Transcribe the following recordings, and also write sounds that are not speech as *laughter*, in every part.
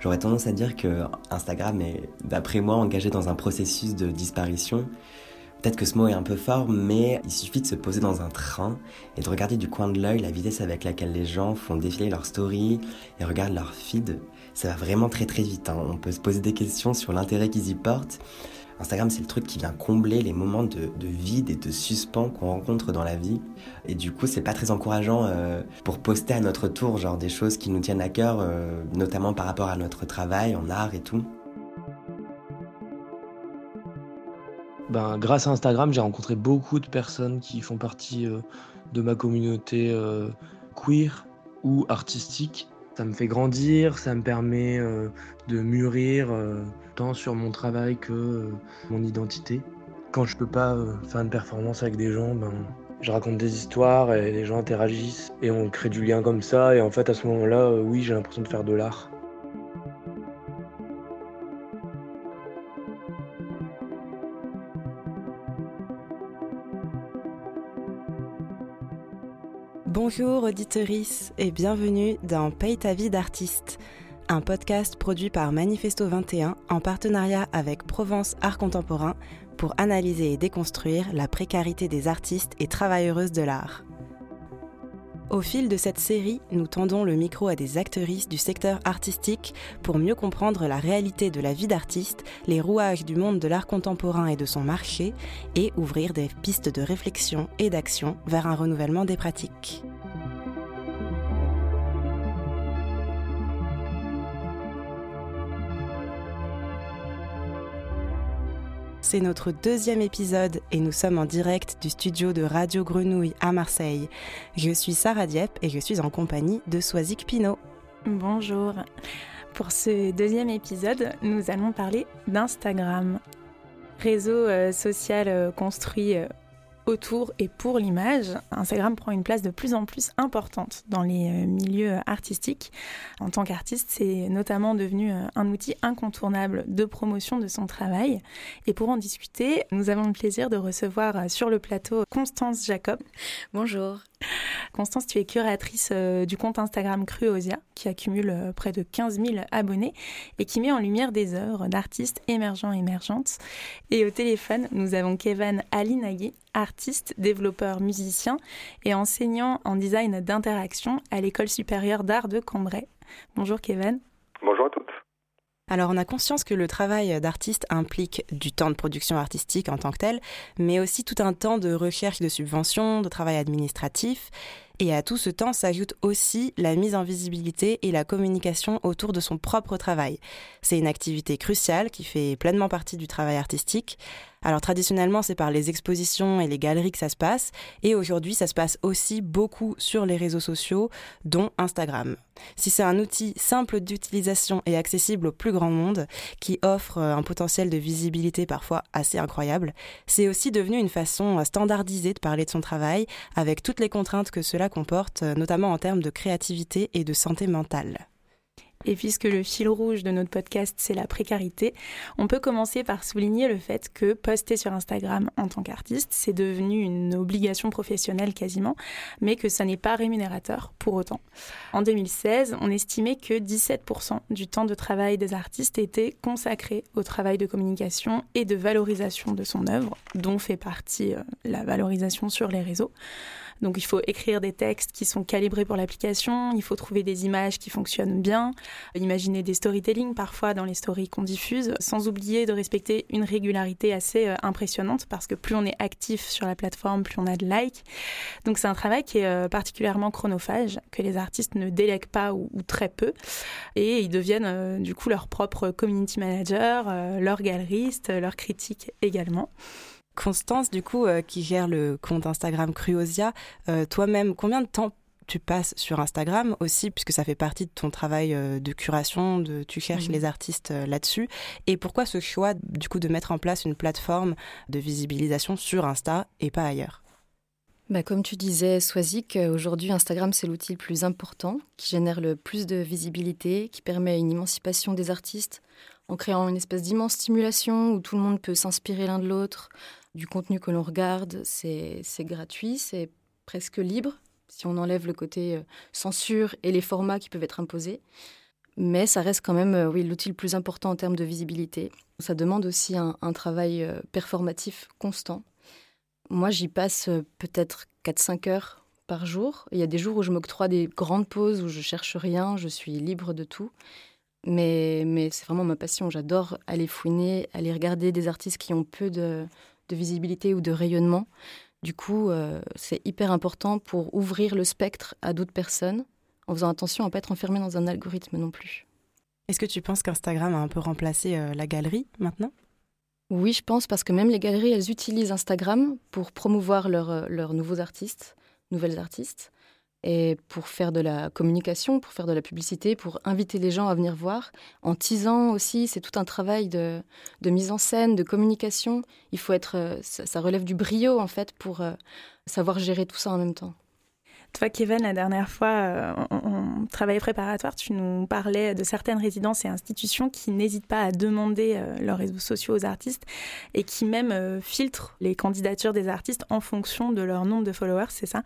J'aurais tendance à dire que Instagram est, d'après moi, engagé dans un processus de disparition. Peut-être que ce mot est un peu fort, mais il suffit de se poser dans un train et de regarder du coin de l'œil la vitesse avec laquelle les gens font défiler leurs stories et regardent leur feed. Ça va vraiment très très vite. Hein. On peut se poser des questions sur l'intérêt qu'ils y portent. Instagram, c'est le truc qui vient combler les moments de, vide et de suspens qu'on rencontre dans la vie. Et du coup, c'est pas très encourageant euh, pour poster à notre tour, genre des choses qui nous tiennent à cœur, euh, notamment par rapport à notre travail en art et tout. Ben, grâce à Instagram, j'ai rencontré beaucoup de personnes qui font partie euh, de ma communauté queer ou artistique ça me fait grandir, ça me permet euh, de mûrir euh, tant sur mon travail que euh, mon identité. Quand je peux pas faire une performance avec des gens, ben, je raconte des histoires et les gens interagissent et on crée du lien comme ça. Et en fait, à ce moment-là, oui, j'ai l'impression de faire de l'art. Bonjour auditeurice et bienvenue dans Paye ta vie d'artiste, un podcast produit par Manifesto 21 en partenariat avec Provence Art Contemporain pour analyser et déconstruire la précarité des artistes et travailleuses de l'art. Au fil de cette série, nous tendons le micro à des actrices du secteur artistique pour mieux comprendre la réalité de la vie d'artiste, les rouages du monde de l'art contemporain et de son marché, et ouvrir des pistes de réflexion et d'action vers un renouvellement des pratiques. C'est notre deuxième épisode et nous sommes en direct du studio de Radio Grenouille à Marseille. Je suis Sarah Dieppe et je suis en compagnie de Soisic Pinault. Bonjour. Pour ce deuxième épisode, nous allons parler d'Instagram. Réseau euh, social euh, construit euh, autour et pour l'image, Instagram prend une place de plus en plus importante dans les euh, milieux artistiques. En tant qu'artiste, c'est notamment devenu euh, un outil incontournable de promotion de son travail. Et pour en discuter, nous avons le plaisir de recevoir euh, sur le plateau Constance Jacob. Bonjour. *laughs* Constance, tu es curatrice euh, du compte Instagram Cruosia, qui accumule euh, près de 15 000 abonnés et qui met en lumière des œuvres d'artistes émergents et émergentes. Et au téléphone, nous avons Kevin Alinagui, artiste, développeur, musicien et enseignant en design d'interaction à l'École supérieure d'art de Cambrai. Bonjour Kevin. Bonjour à toutes. Alors on a conscience que le travail d'artiste implique du temps de production artistique en tant que tel, mais aussi tout un temps de recherche de subventions, de travail administratif. Et à tout ce temps s'ajoute aussi la mise en visibilité et la communication autour de son propre travail. C'est une activité cruciale qui fait pleinement partie du travail artistique. Alors traditionnellement, c'est par les expositions et les galeries que ça se passe, et aujourd'hui, ça se passe aussi beaucoup sur les réseaux sociaux, dont Instagram. Si c'est un outil simple d'utilisation et accessible au plus grand monde, qui offre un potentiel de visibilité parfois assez incroyable, c'est aussi devenu une façon standardisée de parler de son travail, avec toutes les contraintes que cela comporte, notamment en termes de créativité et de santé mentale. Et puisque le fil rouge de notre podcast, c'est la précarité, on peut commencer par souligner le fait que poster sur Instagram en tant qu'artiste, c'est devenu une obligation professionnelle quasiment, mais que ça n'est pas rémunérateur pour autant. En 2016, on estimait que 17% du temps de travail des artistes était consacré au travail de communication et de valorisation de son œuvre, dont fait partie euh, la valorisation sur les réseaux. Donc il faut écrire des textes qui sont calibrés pour l'application, il faut trouver des images qui fonctionnent bien, imaginer des storytelling parfois dans les stories qu'on diffuse, sans oublier de respecter une régularité assez euh, impressionnante parce que plus on est actif sur la plateforme, plus on a de likes. Donc c'est un travail qui est euh, particulièrement chronophage, que les artistes ne délèguent pas ou, très peu, et ils deviennent euh, du coup leur propre community manager, leur galeriste, leur critique également. Constance, du coup, euh, qui gère le compte Instagram Cruosia, euh, toi-même, combien de temps tu passes sur Instagram aussi, puisque ça fait partie de ton travail euh, de curation, de, tu cherches les artistes là-dessus. Et pourquoi ce choix, du coup, de mettre en place une plateforme de visibilisation sur Insta et pas ailleurs? Bah, comme tu disais, Swazik, aujourd'hui Instagram c'est l'outil le plus important, qui génère le plus de visibilité, qui permet une émancipation des artistes en créant une espèce d'immense stimulation où tout le monde peut s'inspirer l'un de l'autre, du contenu que l'on regarde, c'est gratuit, c'est presque libre, si on enlève le côté euh, censure et les formats qui peuvent être imposés. Mais ça reste quand même oui, l'outil le plus important en termes de visibilité. Ça demande aussi un, travail performatif constant. Moi, j'y passe peut-être 4-5 heures par jour. Il y a des jours où je m'octroie des grandes pauses, où je cherche rien, je suis libre de tout. Mais, mais c'est vraiment ma passion. J'adore aller fouiner, aller regarder des artistes qui ont peu de, de visibilité ou de rayonnement. Du coup, euh, c'est hyper important pour ouvrir le spectre à d'autres personnes, en faisant attention à ne pas être enfermé dans un algorithme non plus. Est-ce que tu penses qu'Instagram a un peu remplacé euh, la galerie maintenant? Oui, je pense, parce que même les galeries, elles utilisent Instagram pour promouvoir euh, leurs nouveaux artistes nouvelles artistes et pour faire de la communication, pour faire de la publicité, pour inviter les gens à venir voir. En teasant aussi, c'est tout un travail de, mise en scène, de communication. Il faut être, euh, ça, relève du brio en fait pour euh, savoir gérer tout ça en même temps. Toi, Kevin, la dernière fois, euh, on, travaillait préparatoire, tu nous parlais de certaines résidences et institutions qui n'hésitent pas à demander leurs réseaux sociaux aux artistes et qui même filtrent les candidatures des artistes en fonction de leur nombre de followers, c'est ça?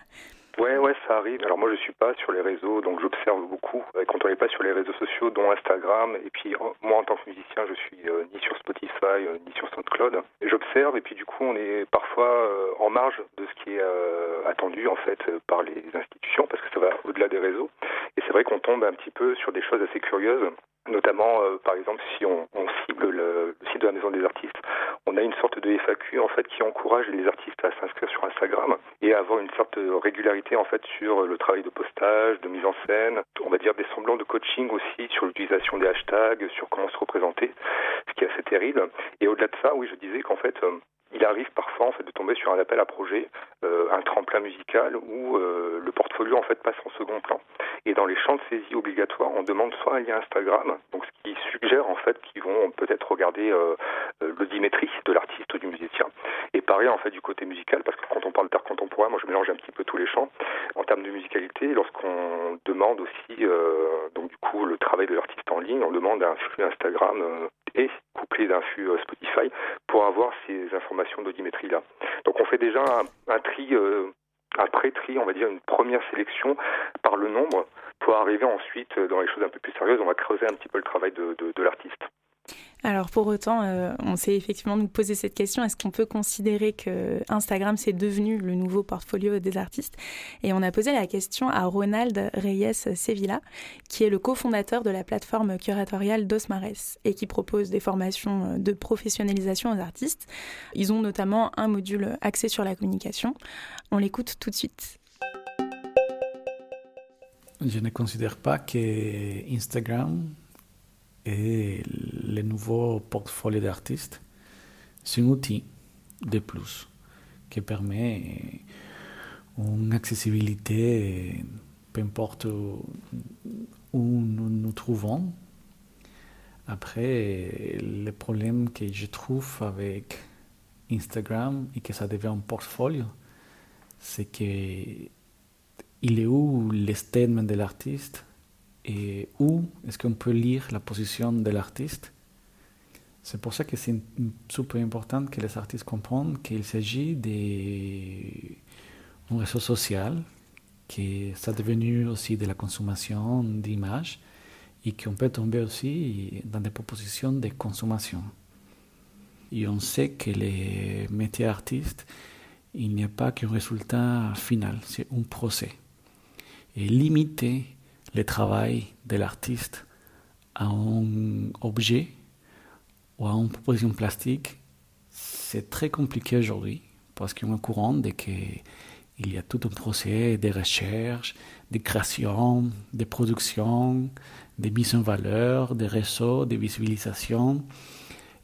Ouais, ouais, ça arrive. Alors moi, je suis pas sur les réseaux, donc j'observe beaucoup. Quand on n'est pas sur les réseaux sociaux, dont Instagram, et puis moi, en tant que musicien, je suis euh, ni sur Spotify, euh, ni sur SoundCloud. J'observe, et puis du coup, on est parfois euh, en marge de ce qui est attendu en fait par les institutions, parce que ça va au-delà des réseaux. Et c'est vrai qu'on tombe un petit peu sur des choses assez curieuses notamment par exemple si on, on cible le, le, site de la Maison des Artistes, on a une sorte de FAQ en fait qui encourage les artistes à s'inscrire sur Instagram et à avoir une sorte de régularité en fait sur le travail de postage, de mise en scène, on va dire des semblants de coaching aussi sur l'utilisation des hashtags, sur comment se représenter, ce qui est assez terrible. Et au-delà de ça, oui, je disais qu'en fait euh, il arrive parfois en fait de tomber sur un appel à projet, euh, un tremplin musical où euh, le portfolio en fait passe en second plan. Et dans les champs de saisie obligatoires, on demande soit un lien Instagram, donc ce qui suggère en fait qu'ils vont peut-être regarder euh, euh l'audimétrie de l'artiste ou du musicien. Et pareil en fait du côté musical, parce que quand on parle d'art contemporain, moi je mélange un petit peu tous les champs. En termes de musicalité, lorsqu'on demande aussi euh, donc du coup le travail de l'artiste en ligne, on demande un flux Instagram et couplé d'un flux Spotify pour avoir ces informations d'audimétrie là. Donc on fait déjà un, tri, euh, un pré-tri, on va dire une première sélection par le nombre pour arriver ensuite dans les choses un peu plus sérieuses. On va creuser un petit peu le travail de l'artiste. Alors pour autant, euh, on s'est effectivement nous poser cette question est-ce qu'on peut considérer que Instagram c'est devenu le nouveau portfolio des artistes? Et on a posé la question à Ronald Reyes Sevilla, qui est le cofondateur de la plateforme curatoriale d'Osmares et qui propose des formations de professionnalisation aux artistes. Ils ont notamment un module axé sur la communication. On l'écoute tout de suite. Je ne considère pas que Instagram et le nouveau portfolio d'artistes, c'est un outil de plus qui permet une accessibilité, peu importe où nous nous trouvons. Après, le problème que je trouve avec Instagram et que ça devient un portfolio, c'est que il est où le statement de l'artiste et où est-ce qu'on peut lire la position de l'artiste? C'est pour ça que c'est super important que les artistes comprennent qu'il s'agit d'un réseau social, que ça est devenu aussi de la consommation d'images et qu'on peut tomber aussi dans des propositions de consommation. Et on sait que les métiers artistes, il n'y a pas qu'un résultat final, c'est un procès. Et limiter le travail de l'artiste à un objet ou à une proposition plastique, c'est très compliqué aujourd'hui parce qu'on est au courant de qu'il y a tout un procès de recherche, de création, de production, de mise en valeur, de réseaux, de visibilisation.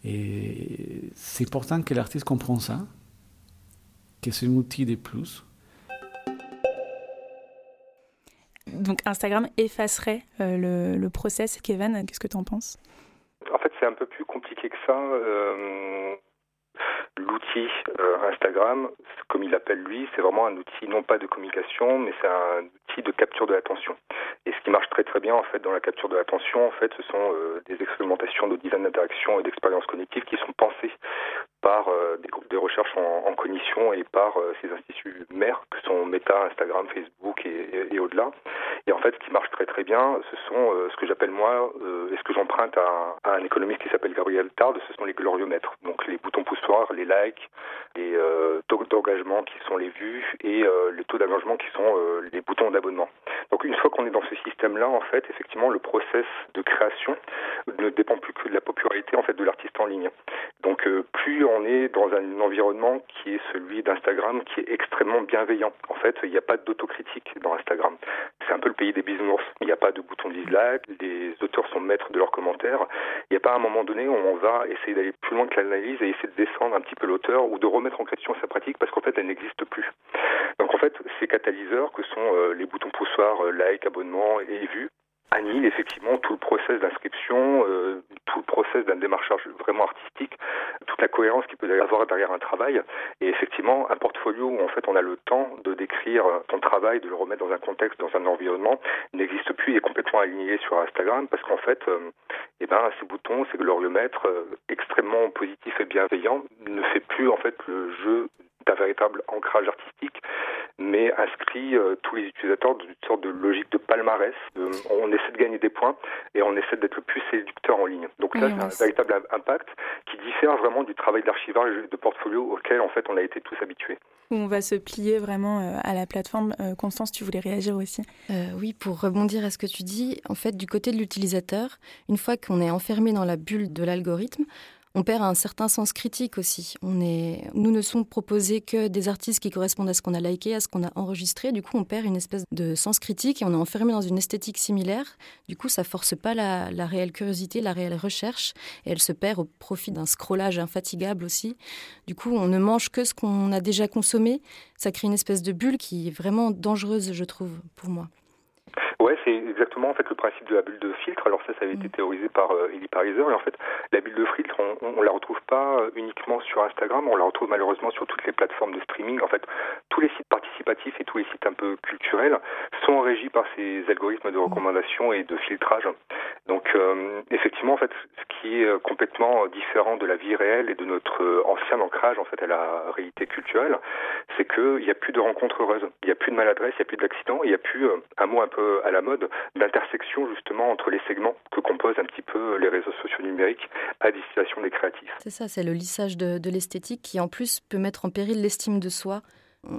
Et c'est important que l'artiste comprenne ça, que c'est un outil de plus donc Instagram effacerait euh, le, le, process. Kevin, qu'est-ce que tu en penses? En fait, c'est un peu plus compliqué que Euh, l'outil euh, Instagram, comme il l'appelle lui, c'est vraiment un outil non pas de communication, mais c'est un outil de capture de l'attention. Et ce qui marche très très bien en fait dans la capture de l'attention, en fait, ce sont des expérimentations de design d'interaction et d'expérience cognitive qui sont pensées par des groupes de recherche en, cognition et par ces instituts mères que sont Meta, Instagram, Facebook et, au-delà Et en fait, ce qui marche très très bien, ce sont ce que j'appelle moi, et ce que j'emprunte à, un économiste qui s'appelle Gabriel Tard, ce sont les gloriomètres. Donc les boutons poussoirs, les likes, les taux d'engagement qui sont les vues et les taux d'engagement qui sont les boutons d'abonnement. Donc une fois qu'on est dans ce système-là, en fait, effectivement, le process de création ne dépend plus que de la popularité en fait de l'artiste en ligne. Donc euh, plus on est dans un environnement qui est celui d'Instagram, qui est extrêmement bienveillant. En fait, il n'y a pas d'autocritique dans Instagram. C'est un peu le pays des bisounours. Il n'y a pas de bouton dislike, les auteurs sont maîtres de leurs commentaires. Il n'y a pas un moment donné où on va essayer d'aller plus loin que l'analyse et essayer de descendre un petit peu l'auteur ou de remettre en question sa pratique parce qu'en fait, elle n'existe plus. Donc en fait, ces catalyseurs que sont euh, les boutons poussoirs, euh, like, abonnement et vue, annihile effectivement tout le process d'inscription, euh, tout le process d'un démarchage vraiment artistique, toute la cohérence qu'il peut y avoir derrière un travail. Et effectivement, un portfolio où en fait on a le temps de décrire ton travail, de le remettre dans un contexte, dans un environnement, n'existe plus, il est complètement aligné sur Instagram parce qu'en fait, euh, eh ben, ces boutons, ces gloriomètres euh, extrêmement positifs et bienveillants ne fait plus en fait le jeu d'un véritable ancrage artistique, mais inscrit euh, tous les utilisateurs dans une sorte de logique de palmarès. on essaie de gagner des points et on essaie d'être le plus séducteur en ligne. Donc là, c'est un véritable impact qui diffère vraiment du travail d'archivage de portfolio auquel en fait on a été tous habitués. On va se plier vraiment euh, à la plateforme. Euh, Constance, tu voulais réagir aussi Oui, pour rebondir à ce que tu dis, en fait, du côté de l'utilisateur, une fois qu'on est enfermé dans la bulle de l'algorithme, on perd un certain sens critique aussi. On est, nous ne sommes proposés que des artistes qui correspondent à ce qu'on a liké, à ce qu'on a enregistré. Du coup, on perd une espèce de sens critique et on est enfermé dans une esthétique similaire. Du coup, ça force pas la, la réelle curiosité, la réelle recherche, et elle se perd au profit d'un scrollage infatigable aussi. Du coup, on ne mange que ce qu'on a déjà consommé. Ça crée une espèce de bulle qui est vraiment dangereuse, je trouve, pour moi. Ouais, c'est exactement en fait le principe de la bulle de filtre. Alors ça, ça avait été mm. théorisé par euh, Eli Pariser. Et en fait, la bulle de filtre, on, on, la retrouve pas euh, uniquement sur Instagram, on la retrouve malheureusement sur toutes les plateformes de streaming. En fait, tous les sites participatifs et tous les sites un peu culturels sont régis par ces algorithmes de recommandation et de filtrage. Donc, euh, effectivement, en fait, ce qui est complètement différent de la vie réelle et de notre ancien ancrage en fait à la réalité culturelle, c'est qu'il n'y a plus de rencontres heureuses, il n'y a plus de maladresse, il n'y a plus d'accidents, il n'y a plus un mot un peu à la mode d'intersection justement entre les segments que composent un petit peu les réseaux sociaux numériques à destination des créatifs. C'est ça, c'est le lissage de, de l'esthétique qui en plus peut mettre en péril l'estime de soi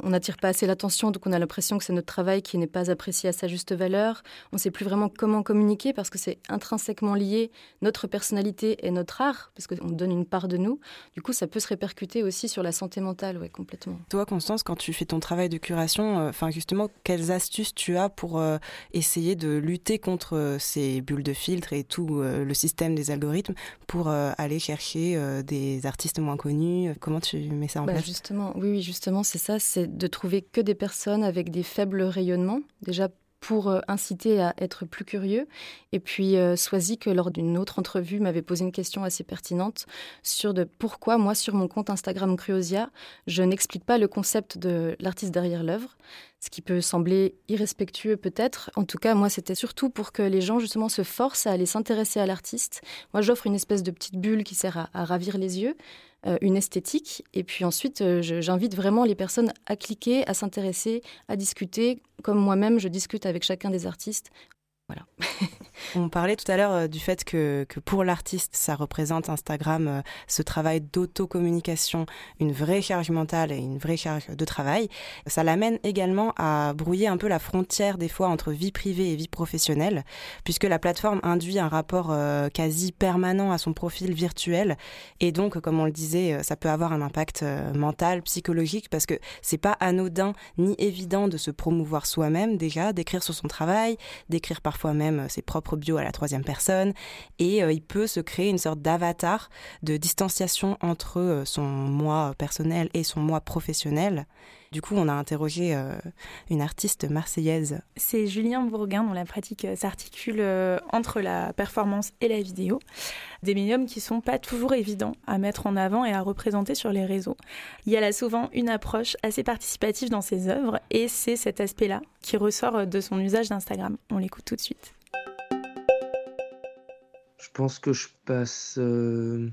on n'attire pas assez l'attention, donc on a l'impression que c'est notre travail qui n'est pas apprécié à sa juste valeur. On ne sait plus vraiment comment communiquer parce que c'est intrinsèquement lié notre personnalité et notre art, parce qu'on donne une part de nous. Du coup, ça peut se répercuter aussi sur la santé mentale, ouais, complètement. Toi, Constance, quand tu fais ton travail de curation, euh, justement, quelles astuces tu as pour euh, essayer de lutter contre euh, ces bulles de filtre et tout le système des algorithmes pour aller chercher des artistes moins connus? Comment tu mets ça en bah, place? Justement, oui, oui justement, c'est ça c'est de trouver que des personnes avec des faibles rayonnements, déjà pour euh, inciter à être plus curieux. Et puis, euh, que lors d'une autre entrevue, m'avait posé une question assez pertinente sur de pourquoi, moi, sur mon compte Instagram Criosia, je n'explique pas le concept de l'artiste derrière l'œuvre, ce qui peut sembler irrespectueux peut-être. En tout cas, moi, c'était surtout pour que les gens, justement, se forcent à aller s'intéresser à l'artiste. Moi, j'offre une espèce de petite bulle qui sert à ravir les yeux, une esthétique. Et puis ensuite, euh, j'invite vraiment les personnes à cliquer, à s'intéresser, à discuter, comme moi-même, je discute avec chacun des artistes. *laughs* On parlait tout à l'heure euh, du fait que, que pour l'artiste, ça représente Instagram euh, ce travail d'auto-communication, une vraie charge mentale et une vraie charge de travail. Ça l'amène également à brouiller un peu la frontière des fois entre vie privée et vie professionnelle, puisque la plateforme induit un rapport euh, quasi permanent à son profil virtuel. Et donc, comme on le disait, ça peut avoir un impact mental, psychologique, parce que c'est pas anodin ni évident de se promouvoir soi-même déjà, d'écrire sur son travail, d'écrire parfois même ses propres bio à la troisième personne et euh, il peut se créer une sorte d'avatar de distanciation entre euh, son moi personnel et son moi professionnel. Du coup, on a interrogé euh, une artiste marseillaise. C'est Julien Bourguin dont la pratique s'articule entre la performance et la vidéo. Des médiums qui sont pas toujours évidents à mettre en avant et à représenter sur les réseaux. Il y a là souvent une approche assez participative dans ses œuvres et c'est cet aspect-là qui ressort de son usage d'Instagram. On l'écoute tout de suite. Je pense que je passe euh,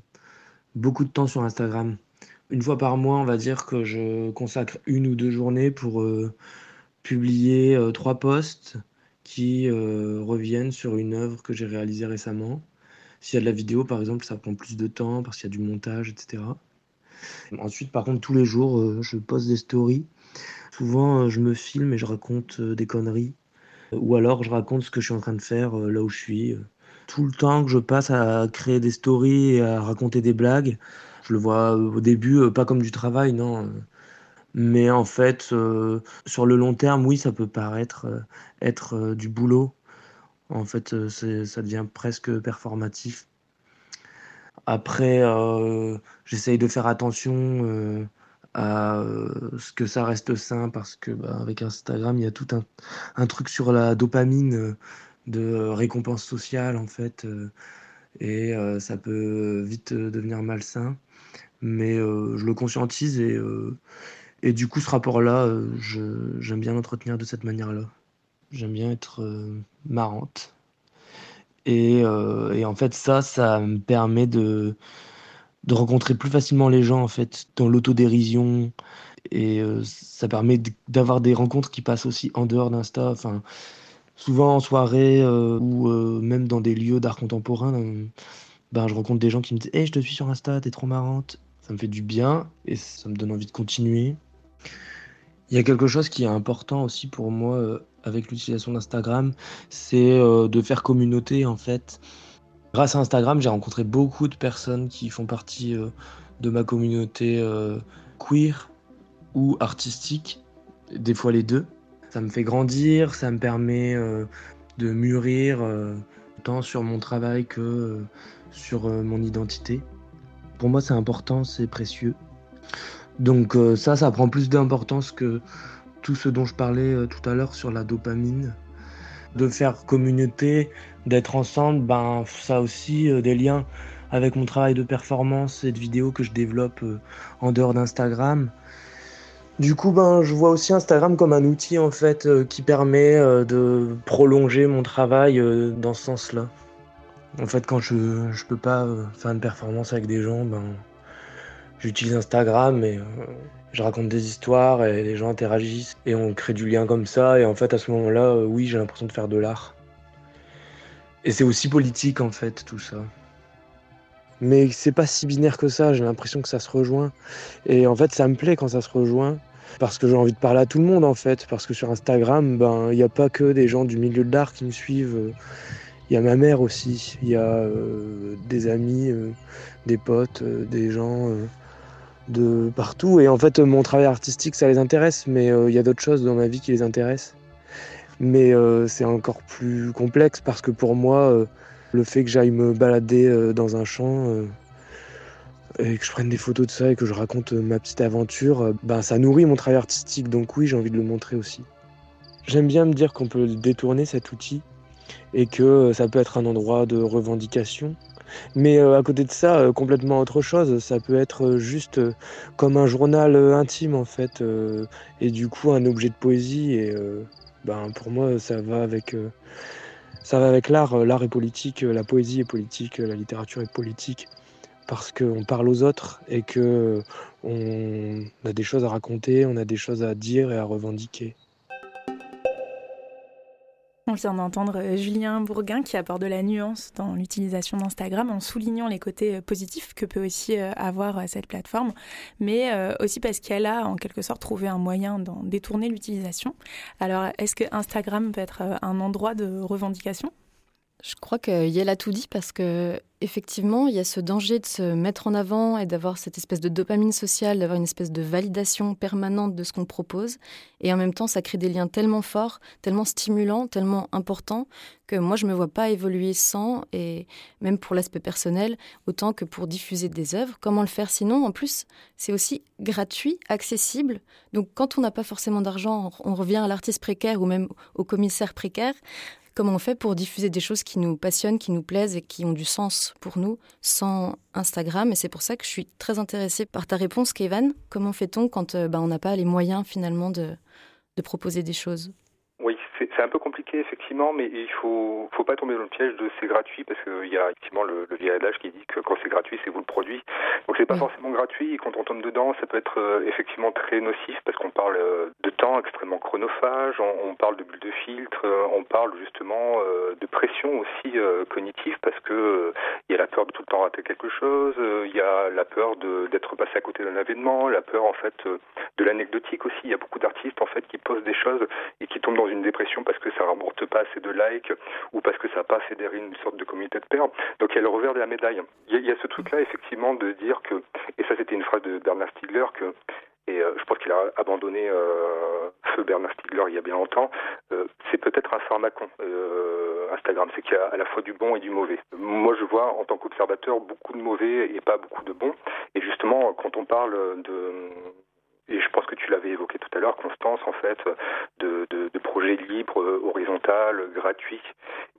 beaucoup de temps sur Instagram. Une fois par mois, on va dire que je consacre une ou deux journées pour euh, publier euh, trois posts qui reviennent sur une œuvre que j'ai réalisée récemment. S'il y a de la vidéo, par exemple, ça prend plus de temps parce qu'il y a du montage, etc. Ensuite, par contre, tous les jours, je poste des stories. Souvent, je me filme et je raconte des conneries. Ou alors, je raconte ce que je suis en train de faire là où je suis. Tout le temps que je passe à créer des stories et à raconter des blagues, je le vois au début pas comme du travail, non. Mais en fait, sur le long terme, oui, ça peut paraître être du boulot. En fait, ça devient presque performatif. Après, j'essaye de faire attention à ce que ça reste sain parce que bah, avec Instagram, il y a tout un, un truc sur la dopamine de récompense sociale en fait et ça peut vite devenir malsain mais je le conscientise et, et du coup ce rapport là j'aime bien l'entretenir de cette manière là j'aime bien être marrante. Et, et, en fait ça ça me permet de de rencontrer plus facilement les gens en fait dans l'autodérision. Et ça permet d'avoir des rencontres qui passent aussi en dehors d'Insta enfin souvent en soirée euh, ou euh, même dans des lieux d'art contemporain, euh, ben, je rencontre des gens qui me disent Hey, je te suis sur Insta, t'es trop marrante. Ça me fait du bien et ça me donne envie de continuer. Il y a quelque chose qui est important aussi pour moi avec l'utilisation d'Instagram, c'est de faire communauté en fait. Grâce à Instagram, j'ai rencontré beaucoup de personnes qui font partie de ma communauté queer ou artistique, des fois les deux. Ça me fait grandir, ça me permet euh, de mûrir euh, tant sur mon travail que euh, sur mon identité. Pour moi, c'est important, c'est précieux. Donc ça, ça prend plus d'importance que tout ce dont je parlais tout à l'heure sur la dopamine. De faire communauté, d'être ensemble, ben, ça aussi des liens avec mon travail de performance et de vidéo que je développe en dehors d'Instagram. Du coup, ben, je vois aussi Instagram comme un outil en fait euh, qui permet euh, de prolonger mon travail euh, dans ce sens-là. En fait, quand je ne peux pas faire une performance avec des gens, ben, j'utilise Instagram et je raconte des histoires et les gens interagissent et on crée du lien comme ça. Et en fait, à ce moment-là, oui, j'ai l'impression de faire de l'art. Et c'est aussi politique en fait, tout ça. Mais c'est pas si binaire que ça, j'ai l'impression que ça se rejoint. Et en fait, ça me plaît quand ça se rejoint parce que j'ai envie de parler à tout le monde en fait, parce que sur Instagram, ben il n'y a pas que des gens du milieu de l'art qui me suivent. Il y a ma mère aussi, il y a euh, des amis, euh, des potes, euh, des gens de partout. Et en fait, mon travail artistique, ça les intéresse, mais il y a d'autres choses dans ma vie qui les intéressent. Mais c'est encore plus complexe parce que pour moi, le fait que j'aille me balader dans un champ, et que je prenne des photos de ça et que je raconte ma petite aventure, ben ça nourrit mon travail artistique. Donc oui, j'ai envie de le montrer aussi. J'aime bien me dire qu'on peut détourner cet outil et que euh, ça peut être un endroit de revendication. Mais à côté de ça, complètement autre chose. Ça peut être juste comme un journal intime en fait, et du coup un objet de poésie. Et ben pour moi, ça va avec ça va avec l'art. L'art est politique, la poésie est politique, la littérature est politique parce qu'on parle aux autres et que on a des choses à raconter, on a des choses à dire et à revendiquer. Vient d'entendre euh, Julien Bourguin qui apporte de la nuance dans l'utilisation d'Instagram en soulignant les côtés euh, positifs que peut aussi euh, avoir cette plateforme, mais aussi parce qu'elle a en quelque sorte trouvé un moyen d'en détourner l'utilisation. Alors, est-ce que Instagram peut être un endroit de revendication? Je crois que Yael a tout dit parce que effectivement, il y a ce danger de se mettre en avant et d'avoir cette espèce de dopamine sociale, d'avoir une espèce de validation permanente de ce qu'on propose. Et en même temps, ça crée des liens tellement forts, tellement stimulants, tellement importants que moi, je me vois pas évoluer sans. Et même pour l'aspect personnel, autant que pour diffuser des œuvres. Comment le faire sinon? En plus, c'est aussi gratuit, accessible. Donc, quand on n'a pas forcément d'argent, on revient à l'artiste précaire ou même au commissaire précaire. Comment on fait pour diffuser des choses qui nous passionnent, qui nous plaisent et qui ont du sens pour nous sans Instagram Et c'est pour ça que je suis très intéressée par ta réponse, Kevin. Comment fait-on quand euh, bah, on n'a pas les moyens finalement de, proposer des choses? C'est un peu compliqué effectivement, mais il faut faut pas tomber dans le piège de c'est gratuit parce qu'il y a effectivement le, le vieil adage qui dit que quand c'est gratuit, c'est vous le produit. Donc c'est pas forcément gratuit et quand on tombe dedans, ça peut être euh, effectivement très nocif parce qu'on parle euh, de temps extrêmement chronophage, on, parle de bulles de filtre, euh, on parle justement de pression aussi cognitive parce que il y a la peur de tout le temps rater quelque chose, il y a la peur d'être passé à côté d'un événement, la peur en fait de l'anecdotique aussi. Il y a beaucoup d'artistes en fait qui posent des choses et qui tombent dans une dépression parce que ça rapporte pas assez de likes ou parce que ça n'a pas fédéré une sorte de communauté de pairs. Donc il y a le revers de la médaille. Il y a, ce truc-là effectivement de dire que, et ça c'était une phrase de Bernard Stiegler que et euh, je pense qu'il a abandonné euh, feu *laughs* Bernard Stiegler il y a bien longtemps. Euh, c'est peut-être un pharmacon Instagram, c'est qu'il y a à la fois du bon et du mauvais. Moi, je vois en tant qu'observateur beaucoup de mauvais et pas beaucoup de bons. Et justement, quand on parle de et je pense que tu l'avais évoqué tout à l'heure, Constance, en fait, de, de, de projets libres, horizontal, gratuits,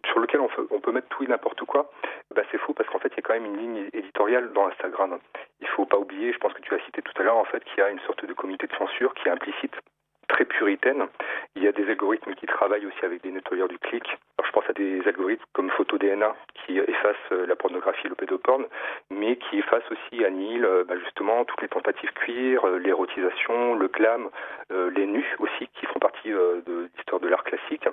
sur lequel on, on peut mettre tout et n'importe quoi, bah c'est faux parce qu'en fait, il y a quand même une ligne éditoriale dans Instagram. Il faut pas oublier, je pense que tu as cité tout à l'heure, en fait, qu'il y a une sorte de comité de censure qui est implicite très puritaine. Il y a des algorithmes qui travaillent aussi avec des nettoyeurs du clic. Alors, je pense à des algorithmes comme PhotoDNA qui effacent euh, la pornographie, le pédoporn, mais qui effacent aussi, annihilent euh, bah, justement toutes les tentatives cuir, euh, l'érotisation, le glam, les nus aussi qui font partie de l'histoire de l'art classique.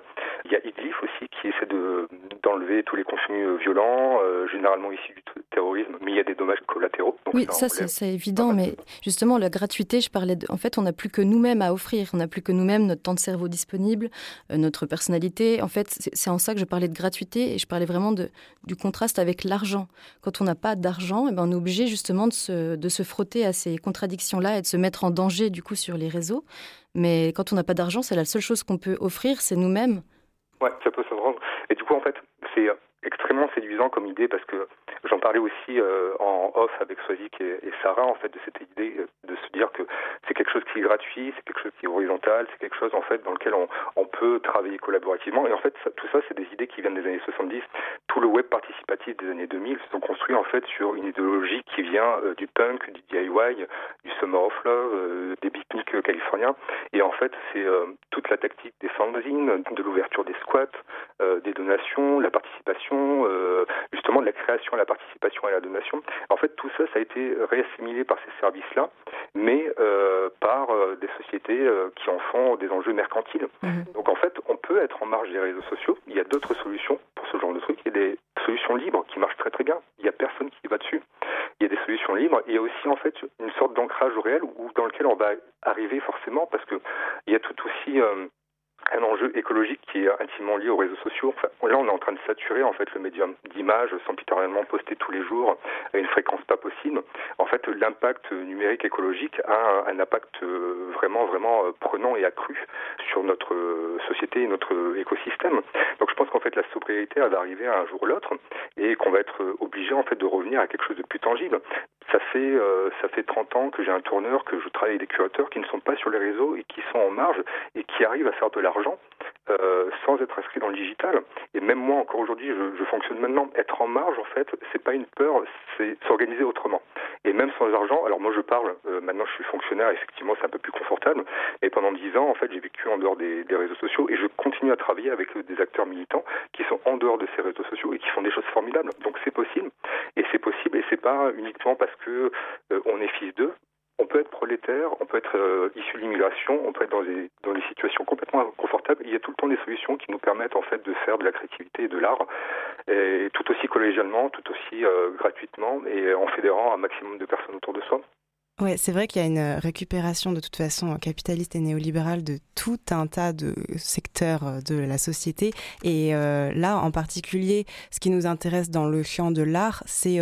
Il y a Idlif aussi qui essaie de d'enlever tous les contenus violents, généralement issus du terrorisme, mais il y a des dommages collatéraux. oui, ça, c'est évident, mais justement la gratuité, je parlais de... en fait, on n'a plus que nous-mêmes à offrir n'a plus que nous-mêmes notre temps de cerveau disponible, euh, notre personnalité. En fait, c'est en ça que je parlais de gratuité et je parlais vraiment du contraste avec l'argent. Quand on n'a pas d'argent, eh ben, on est obligé justement de se, de se frotter à ces contradictions-là et de se mettre en danger du coup sur les réseaux. Mais quand on n'a pas d'argent, c'est la seule chose qu'on peut offrir, c'est nous-mêmes. Ouais, ça peut se rendre. Et du coup, en fait, c'est extrêmement séduisant comme idée parce que j'en parlais aussi euh, en off avec Swazik et, Sarah en fait de cette idée euh, de se dire que c'est quelque chose qui est gratuit, c'est quelque chose qui est horizontal, c'est quelque chose en fait dans lequel on, on peut travailler collaborativement et en fait tout ça c'est des idées qui viennent des années 70. Tout le web participatif des années 2000 se sont construits en fait sur une idéologie qui vient euh, du punk, du DIY, du Summer of Love, des pique-niques californiens et en fait c'est toute la tactique des fanzines, de l'ouverture des squats, des donations, la participation euh, justement de la création, la participation et la donation. En fait, tout ça, ça a été réassimilé par ces services-là, mais euh, par euh, des sociétés qui en font des enjeux mercantiles. Mhm. Donc en fait, on peut être en marge des réseaux sociaux. Il y a d'autres solutions ce genre de trucs. Il y a des solutions libres qui marchent très très bien. Il n'y a personne qui va dessus. Il y a des solutions libres. Il y a aussi en fait une sorte d'ancrage au réel où, dans lequel on va arriver forcément parce que il y a tout aussi un enjeu écologique qui est intimement lié aux réseaux sociaux. Là, on est en train de saturer en fait le médium d'image sans pittoresquement poster tous les jours à une fréquence pas possible. En fait, l'impact numérique écologique a un, impact euh, vraiment vraiment euh, prenant et accru sur notre euh, société et notre écosystème. Donc, je pense qu'en fait, la sobriété va arriver un jour ou l'autre et qu'on va être obligé en fait de revenir à quelque chose de plus tangible. Ça fait ça fait 30 ans que j'ai un tourneur, que je travaille avec des curateurs qui ne sont pas sur les réseaux et qui sont en marge et qui arrivent à faire de euh, sans être inscrit dans le digital. Et même moi, encore aujourd'hui, je, fonctionne maintenant. Être en marge, en fait, c'est pas une peur, c'est s'organiser autrement. Et même sans argent, alors moi je parle, euh, maintenant je suis fonctionnaire, effectivement c'est un peu plus confortable, mais pendant dix ans, en fait, j'ai vécu en dehors des, réseaux sociaux et je continue à travailler avec des acteurs militants qui sont en dehors de ces réseaux sociaux et qui font des choses formidables. Donc c'est possible. Et c'est possible et c'est pas uniquement parce que euh, on est fils d'eux, peut être prolétaire, on peut être euh, issu de l'immigration, on peut être dans des, dans des situations complètement inconfortables. Il y a tout le temps des solutions qui nous permettent en fait de faire de la créativité et de l'art, tout aussi collégialement, tout aussi euh, gratuitement et en fédérant un maximum de personnes autour de soi. Ouais, c'est vrai qu'il y a une euh, récupération de toute façon capitaliste et néolibérale de tout un tas de secteurs euh, de la société. Et euh, là, en particulier, ce qui nous intéresse dans le champ de l'art, c'est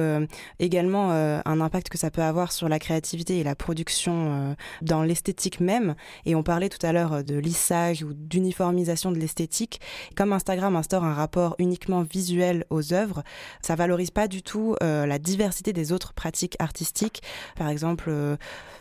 également un impact que ça peut avoir sur la créativité et la production dans l'esthétique même. Et on parlait tout à l'heure de lissage ou d'uniformisation de l'esthétique. Comme Instagram instaure un rapport uniquement visuel aux œuvres, ça valorise pas du tout la diversité des autres pratiques artistiques. Par exemple,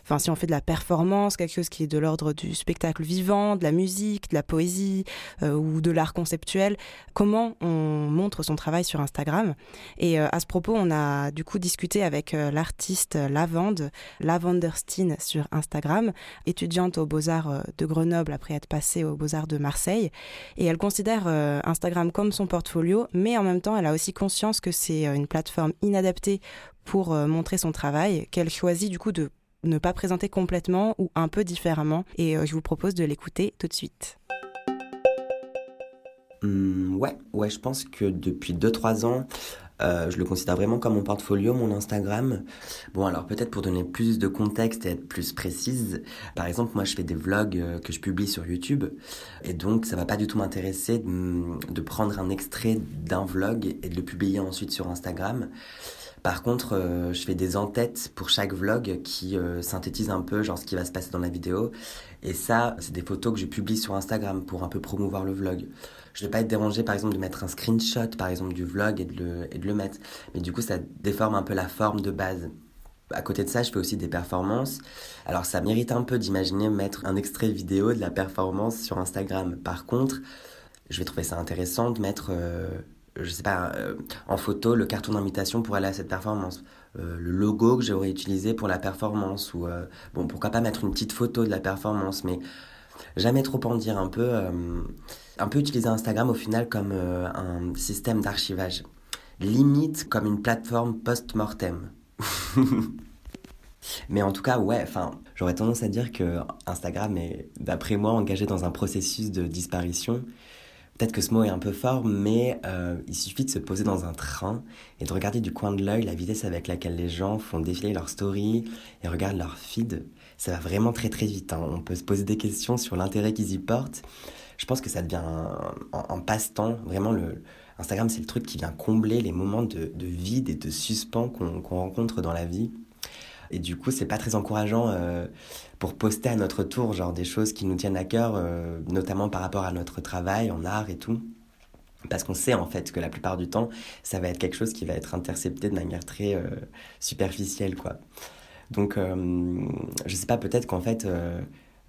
enfin si on fait de la performance, quelque chose qui est de l'ordre du spectacle vivant, de la musique, de la poésie ou de l'art conceptuel, comment on montre son travail sur Instagram. Et à ce propos, on a du coup discuté avec l'artiste Lavande, Lavanderstein sur Instagram, étudiante aux Beaux-Arts de Grenoble après être passée aux Beaux-Arts de Marseille. Et elle considère Instagram comme son portfolio, mais en même temps, elle a aussi conscience que c'est une plateforme inadaptée pour euh, montrer son travail, qu'elle choisit du coup de ne pas présenter complètement ou un peu différemment. Et euh, je vous propose de l'écouter tout de suite. Mmh, ouais, ouais, je pense que depuis 2-3 ans, euh, je le considère vraiment comme mon portfolio, mon Instagram. Bon, alors peut-être pour donner plus de contexte et être plus précise, par exemple, moi je fais des vlogs que je publie sur YouTube, et donc ça va pas du tout m'intéresser de, de, prendre un extrait d'un vlog et de le publier ensuite sur Instagram. Par contre, euh, je fais des en-têtes pour chaque vlog qui euh, synthétisent un peu genre ce qui va se passer dans la vidéo. Et ça, c'est des photos que je publie sur Instagram pour un peu promouvoir le vlog. Je ne vais pas être dérangé par exemple de mettre un screenshot par exemple du vlog et de, le, et de le mettre. Mais du coup, ça déforme un peu la forme de base. À côté de ça, je fais aussi des performances. Alors ça mérite un peu d'imaginer mettre un extrait vidéo de la performance sur Instagram. Par contre, je vais trouver ça intéressant de mettre... Euh, je sais pas, euh, en photo, le carton d'invitation pour aller à cette performance, euh, le logo que j'aurais utilisé pour la performance, ou euh, bon, pourquoi pas mettre une petite photo de la performance, mais jamais trop en dire, un peu, un peu utiliser Instagram au final comme un système d'archivage, limite comme une plateforme post-mortem. *laughs* Mais en tout cas, ouais, enfin, j'aurais tendance à dire que Instagram est, d'après moi, engagé dans un processus de disparition Peut-être que ce mot est un peu fort, mais euh, il suffit de se poser dans un train et de regarder du coin de l'œil la vitesse avec laquelle les gens font défiler leurs stories et regardent leur feed. Ça va vraiment très très vite. Hein. On peut se poser des questions sur l'intérêt qu'ils y portent. Je pense que ça devient un, passe-temps. Vraiment, Instagram, c'est le truc qui vient combler les moments de, vide et de suspens qu'on rencontre dans la vie. Et du coup, c'est pas très encourageant euh, pour poster à notre tour, genre des choses qui nous tiennent à cœur, euh, notamment par rapport à notre travail en art et tout. Parce qu'on sait en fait que la plupart du temps, ça va être quelque chose qui va être intercepté de manière très euh, superficielle, quoi. Donc, je sais pas, peut-être qu'en fait,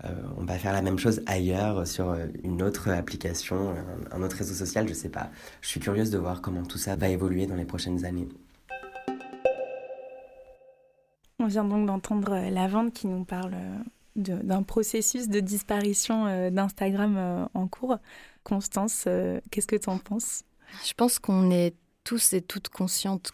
on va faire la même chose ailleurs, sur une autre application, un autre réseau social, je sais pas. Je suis curieuse de voir comment tout ça va évoluer dans les prochaines années. On vient donc d'entendre euh, la vente qui nous parle euh, d'un processus de disparition euh, d'Instagram en cours. Constance, qu'est-ce que tu en penses? Je pense qu'on est tous et toutes conscientes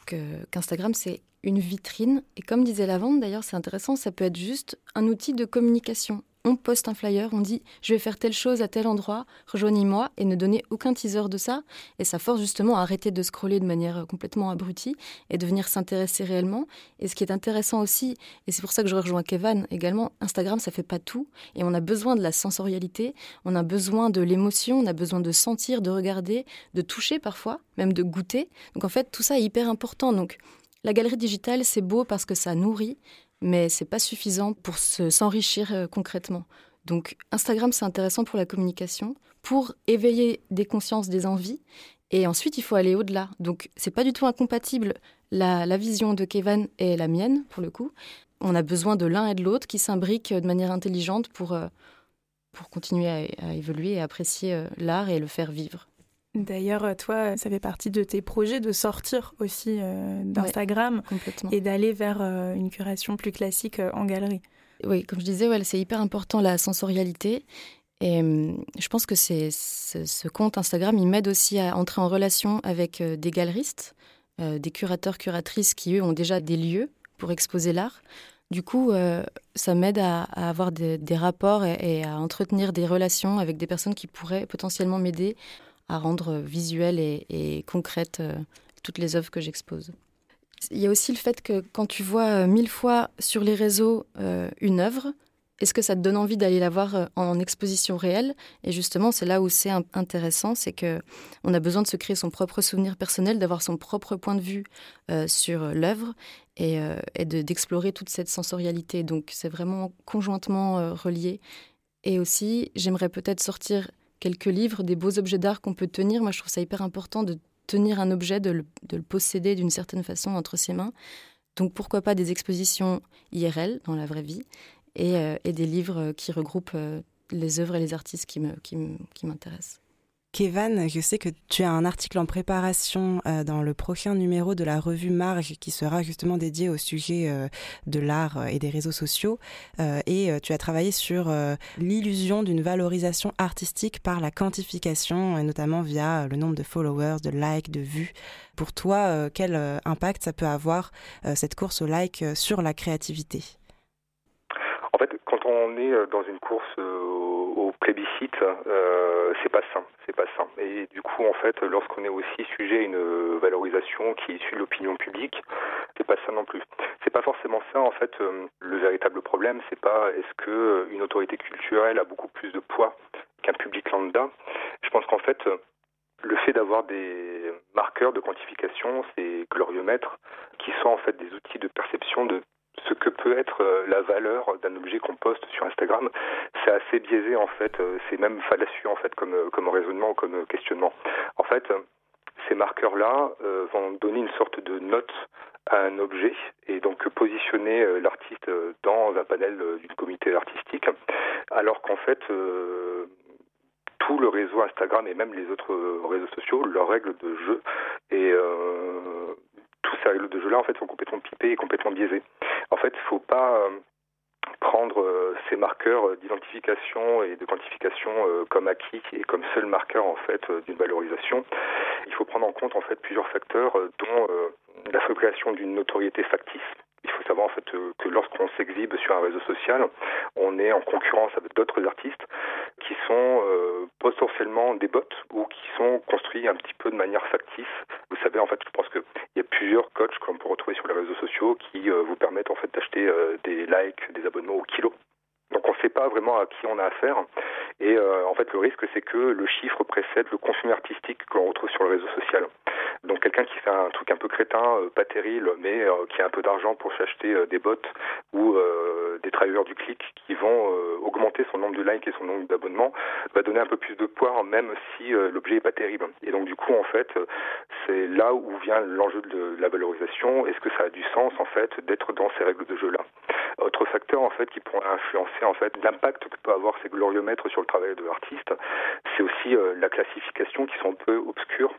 qu'Instagram, c'est une vitrine. Et comme disait la vente, d'ailleurs, c'est intéressant, ça peut être juste un outil de communication on poste un flyer, on dit je vais faire telle chose à tel endroit, rejoignez-moi et ne donner aucun teaser de ça. Et ça force justement à arrêter de scroller de manière euh, complètement abrutie et de venir s'intéresser réellement. Et ce qui est intéressant aussi, et c'est pour ça que je rejoins Kevin également, Instagram ça fait pas tout et on a besoin de la sensorialité, on a besoin de l'émotion, on a besoin de sentir, de regarder, de toucher parfois, même de goûter. Donc en fait tout ça est hyper important. Donc la galerie digitale c'est beau parce que ça nourrit, mais c'est pas suffisant pour s'enrichir euh, concrètement. Donc Instagram, c'est intéressant pour la communication, pour éveiller des consciences, des envies, et ensuite il faut aller au-delà. Donc c'est pas du tout incompatible la, vision de Kevin et la mienne pour le coup. On a besoin de l'un et de l'autre qui s'imbriquent de manière intelligente pour, euh, pour continuer à, évoluer et apprécier euh, l'art et le faire vivre. D'ailleurs, euh, toi, ça fait partie de tes projets de sortir aussi euh, d'Instagram et d'aller vers euh, une curation plus classique en galerie. Oui, comme je disais, ouais, c'est hyper important la sensorialité. Et je pense que c'est, ce compte Instagram, il m'aide aussi à entrer en relation avec des galeristes, des curateurs, curatrices qui, eux, ont déjà des lieux pour exposer l'art. Du coup, ça m'aide à, avoir des, rapports et, à entretenir des relations avec des personnes qui pourraient potentiellement m'aider à rendre visuelles et, concrètes euh, toutes les œuvres que j'expose. Il y a aussi le fait que quand tu vois euh, mille fois sur les réseaux euh, une œuvre, est-ce que ça te donne envie d'aller la voir en exposition réelle? Et justement, c'est là où c'est intéressant, c'est que on a besoin de se créer son propre souvenir personnel, d'avoir son propre point de vue sur l'œuvre et, et d'explorer toute cette sensorialité. Donc, c'est vraiment conjointement relié. Et aussi, j'aimerais peut-être sortir quelques livres, des beaux objets d'art qu'on peut tenir. Moi, je trouve ça hyper important de tenir un objet, de le, posséder d'une certaine façon entre ses mains. Donc pourquoi pas des expositions IRL dans la vraie vie et, et des livres qui regroupent les œuvres et les artistes qui m'intéressent. Qui, Kevan, je sais que tu as un article en préparation euh, dans le prochain numéro de la revue Marge qui sera justement dédié au sujet euh, de l'art euh, et des réseaux sociaux. et tu as travaillé sur l'illusion d'une valorisation artistique par la quantification, et notamment via le nombre de followers, de likes, de vues. Pour toi, quel impact ça peut avoir cette course au like sur la créativité? En fait, quand on est dans une course euh, c'est pas sain, c'est pas sain. Et du coup, en fait, lorsqu'on est aussi sujet à une valorisation qui est issue de l'opinion publique, c'est pas ça non plus. C'est pas forcément ça, en fait. Euh, le véritable problème, c'est pas est-ce que une autorité culturelle a beaucoup plus de poids qu'un public lambda. Je pense qu'en fait, le fait d'avoir des marqueurs de quantification, ces gloriomètres, qui sont en fait des outils de perception de ce que peut être euh, la valeur d'un objet qu'on poste sur Instagram, c'est assez biaisé en fait, euh, c'est même fallacieux en fait comme, euh, comme raisonnement, comme questionnement. En fait, ces marqueurs-là vont donner une sorte de note à un objet et donc positionner l'artiste dans un panel d'une comité artistique, alors qu'en fait tout le réseau Instagram et même les autres réseaux sociaux, leurs règles de jeu tous ces règles de jeu-là en fait sont complètement pipées et complètement biaisées. En fait, il ne faut pas euh, prendre euh, ces marqueurs d'identification et de quantification euh, comme acquis et comme seul marqueur en fait d'une valorisation. Il faut prendre en compte en fait plusieurs facteurs dont la fabrication d'une notoriété factice il faut savoir en fait que lorsqu'on s'exhibe sur un réseau social, on est en concurrence avec d'autres artistes qui sont euh, potentiellement des bots ou qui sont construits un petit peu de manière factice. Vous savez, en fait, je pense qu'il y a plusieurs coachs qu'on peut retrouver sur les réseaux sociaux qui euh, vous permettent en fait d'acheter euh, des likes, des abonnements au kilo. Donc on ne sait pas vraiment à qui on a affaire. Et en fait, le risque, c'est que le chiffre précède le contenu artistique que l'on retrouve sur le réseau social. Donc quelqu'un qui fait un truc un peu crétin, euh, pas terrible, mais euh, qui a un peu d'argent pour s'acheter euh, des bots ou des travailleurs du clic qui vont augmenter son nombre de likes et son nombre d'abonnements, va donner un peu plus de poids même si l'objet est pas terrible. Et donc du coup en fait, c'est là où vient l'enjeu de la valorisation. Est-ce que ça a du sens en fait d'être dans ces règles de jeu là Autre facteur en fait qui pourrait influencer en fait l'impact que peut avoir ces gloriomètres sur le travail de l'artiste, c'est aussi la classification qui sont un peu obscures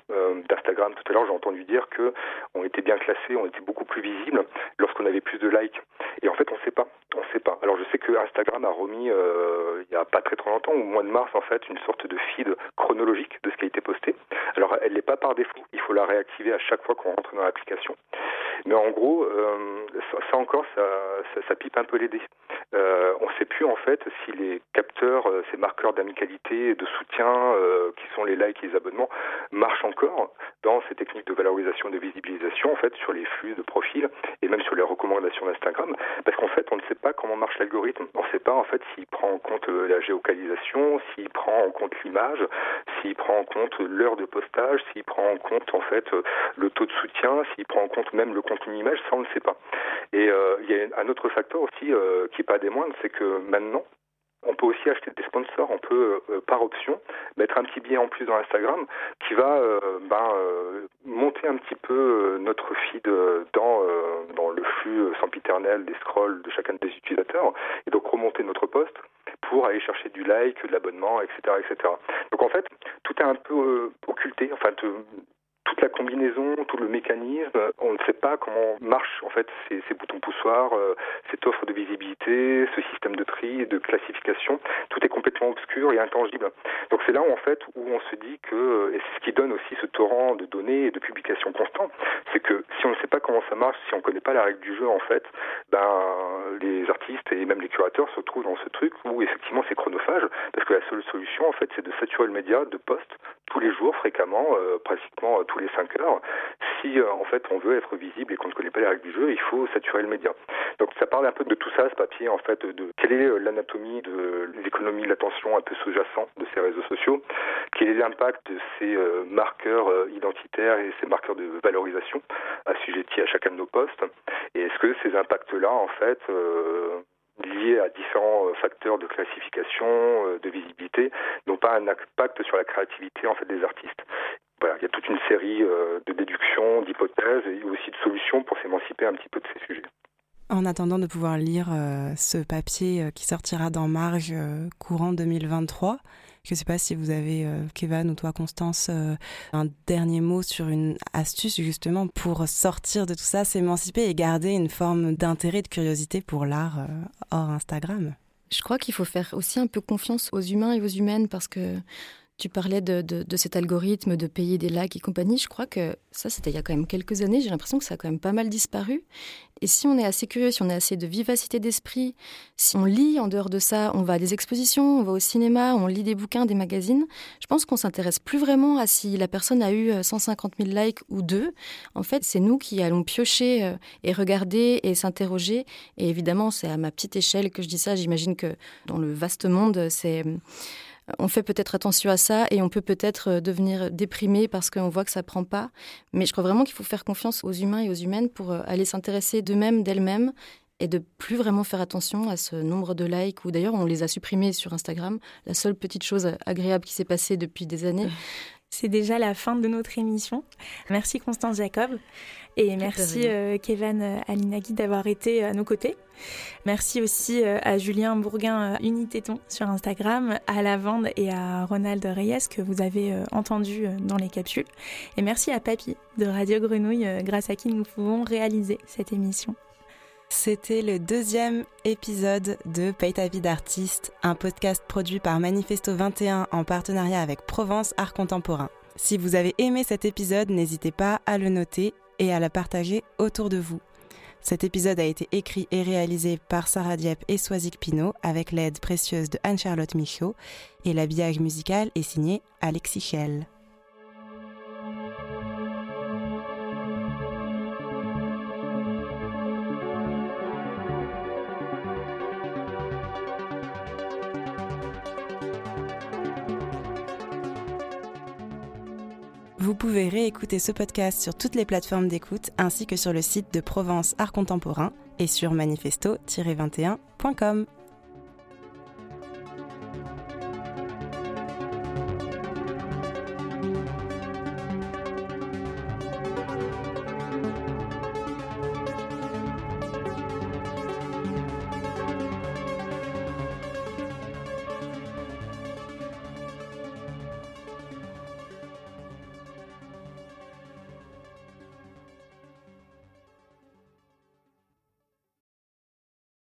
d'Instagram. Tout à l'heure j'ai entendu dire que on était bien classé, on était beaucoup plus visible lorsqu'on avait plus de likes. Et en fait on ne sait pas, on sait pas. Alors je sais que Instagram a remis euh, il y a pas très très longtemps, au mois de mars en fait, une sorte de feed chronologique de ce qui a été posté. Alors elle n'est pas par défaut, il faut la réactiver à chaque fois qu'on rentre dans l'application. Mais en gros, euh, ça, encore, ça, pipe un peu les dés. Euh, on ne sait plus en fait si les capteurs, euh, ces marqueurs d'amicalité, de soutien, qui sont les likes et les abonnements, marchent encore dans ces techniques de valorisation, de visibilisation, en fait, sur les flux de profils et même sur les recommandations d'Instagram, parce qu'en fait, on ne sait pas comment marche l'algorithme. On ne sait pas en fait s'il prend en compte la géocalisation, s'il prend en compte l'image, s'il prend en compte l'heure de postage, s'il prend en compte en fait le taux de soutien, s'il prend en compte même le contenu image, ça on ne sait pas. Et euh, il y a un autre facteur aussi euh, qui n'est pas des moindres, c'est que maintenant, on peut aussi acheter des sponsors, on peut euh, par option mettre un petit billet en plus dans Instagram qui va ben, monter un petit peu notre feed dans, dans le flux sempiternel des scrolls de chacun des utilisateurs et donc remonter notre poste pour aller chercher du like, de l'abonnement, etc., etc. Donc en fait, tout est un peu occulté. Enfin, toute la combinaison, tout le mécanisme, on ne sait pas comment marchent en fait ces, ces boutons poussoirs, euh, cette offre de visibilité, ce système de tri, de classification. Tout est complètement obscur et intangible. Donc c'est là où en fait où on se dit que, et c'est ce qui donne aussi ce torrent de données et de publications constants, c'est que si on ne sait pas comment ça marche, si on ne connaît pas la règle du jeu en fait, ben les artistes et même les curateurs se retrouvent dans ce truc où effectivement c'est chronophage, parce que la seule solution en fait c'est de saturer le média de posts tous les jours, fréquemment, euh, pratiquement tous les 5 heures. Si euh, en fait on veut être visible et qu'on ne connaît pas les règles du jeu, il faut saturer le média. Donc ça parle un peu de tout ça, ce papier en fait, de quelle est euh, l'anatomie de l'économie de l'attention un peu sous-jacent de ces réseaux sociaux, quel est l'impact de ces euh, marqueurs identitaires et ces marqueurs de valorisation assujettis à chacun de nos postes, et est-ce que ces impacts-là en fait liés à différents facteurs de classification, de visibilité, n'ont pas un impact sur la créativité en fait des artistes? Voilà, il y a toute une série de déductions, d'hypothèses et aussi de solutions pour s'émanciper un petit peu de ces sujets. En attendant de pouvoir lire ce papier qui sortira dans Marge courant 2023, je ne sais pas si vous avez, euh, Kevin ou toi, Constance, euh, un dernier mot sur une astuce justement pour sortir de tout ça, s'émanciper et garder une forme d'intérêt, de curiosité pour l'art euh, hors Instagram. Je crois qu'il faut faire aussi un peu confiance aux humains et aux humaines parce que tu parlais de, cet algorithme de payer des likes et compagnie. Je crois que ça, c'était il y a quand même quelques années. J'ai l'impression que ça a quand même pas mal disparu. Et si on est assez curieux, si on a assez de vivacité d'esprit, si on lit en dehors de ça, on va à des expositions, on va au cinéma, on lit des bouquins, des magazines, je pense qu'on s'intéresse plus vraiment à si la personne a eu 150 euh, 000 likes ou deux. En fait, c'est nous qui allons piocher euh, et regarder et s'interroger. Et évidemment, c'est à ma petite échelle que je dis ça. J'imagine que dans le vaste monde, c'est on fait peut-être attention à ça et on peut peut-être euh, devenir déprimé parce qu'on voit que ça prend pas. Mais je crois vraiment qu'il faut faire confiance aux humains et aux humaines pour euh, aller s'intéresser d'eux-mêmes, d'elles-mêmes et de plus vraiment faire attention à ce nombre de likes ou d'ailleurs on les a supprimés sur Instagram. La seule petite chose agréable qui s'est passée depuis des années. C'est déjà la fin de notre émission. Merci Constance Jacob et merci euh, Kevin Alinagui d'avoir été à nos côtés. Merci aussi euh, à Julien Bourguin euh, Unitéton sur Instagram, à Lavande et à Ronald Reyes que vous avez entendu dans les capsules. Et merci à Papy de Radio Grenouille grâce à qui nous pouvons réaliser cette émission. C'était le deuxième épisode de Paye ta vie d'artiste, un podcast produit par Manifesto 21 en partenariat avec Provence Art Contemporain. Si vous avez aimé cet épisode, n'hésitez pas à le noter et à le partager autour de vous. Cet épisode a été écrit et réalisé par Sarah Dieppe et Soisic Pinault avec l'aide précieuse de Anne-Charlotte Michaud et l'habillage musical est signé Alexis Schell. Pouvez réécouter ce podcast sur toutes les plateformes d'écoute ainsi que sur le site de Provence Art Contemporain et sur manifesto-21.com.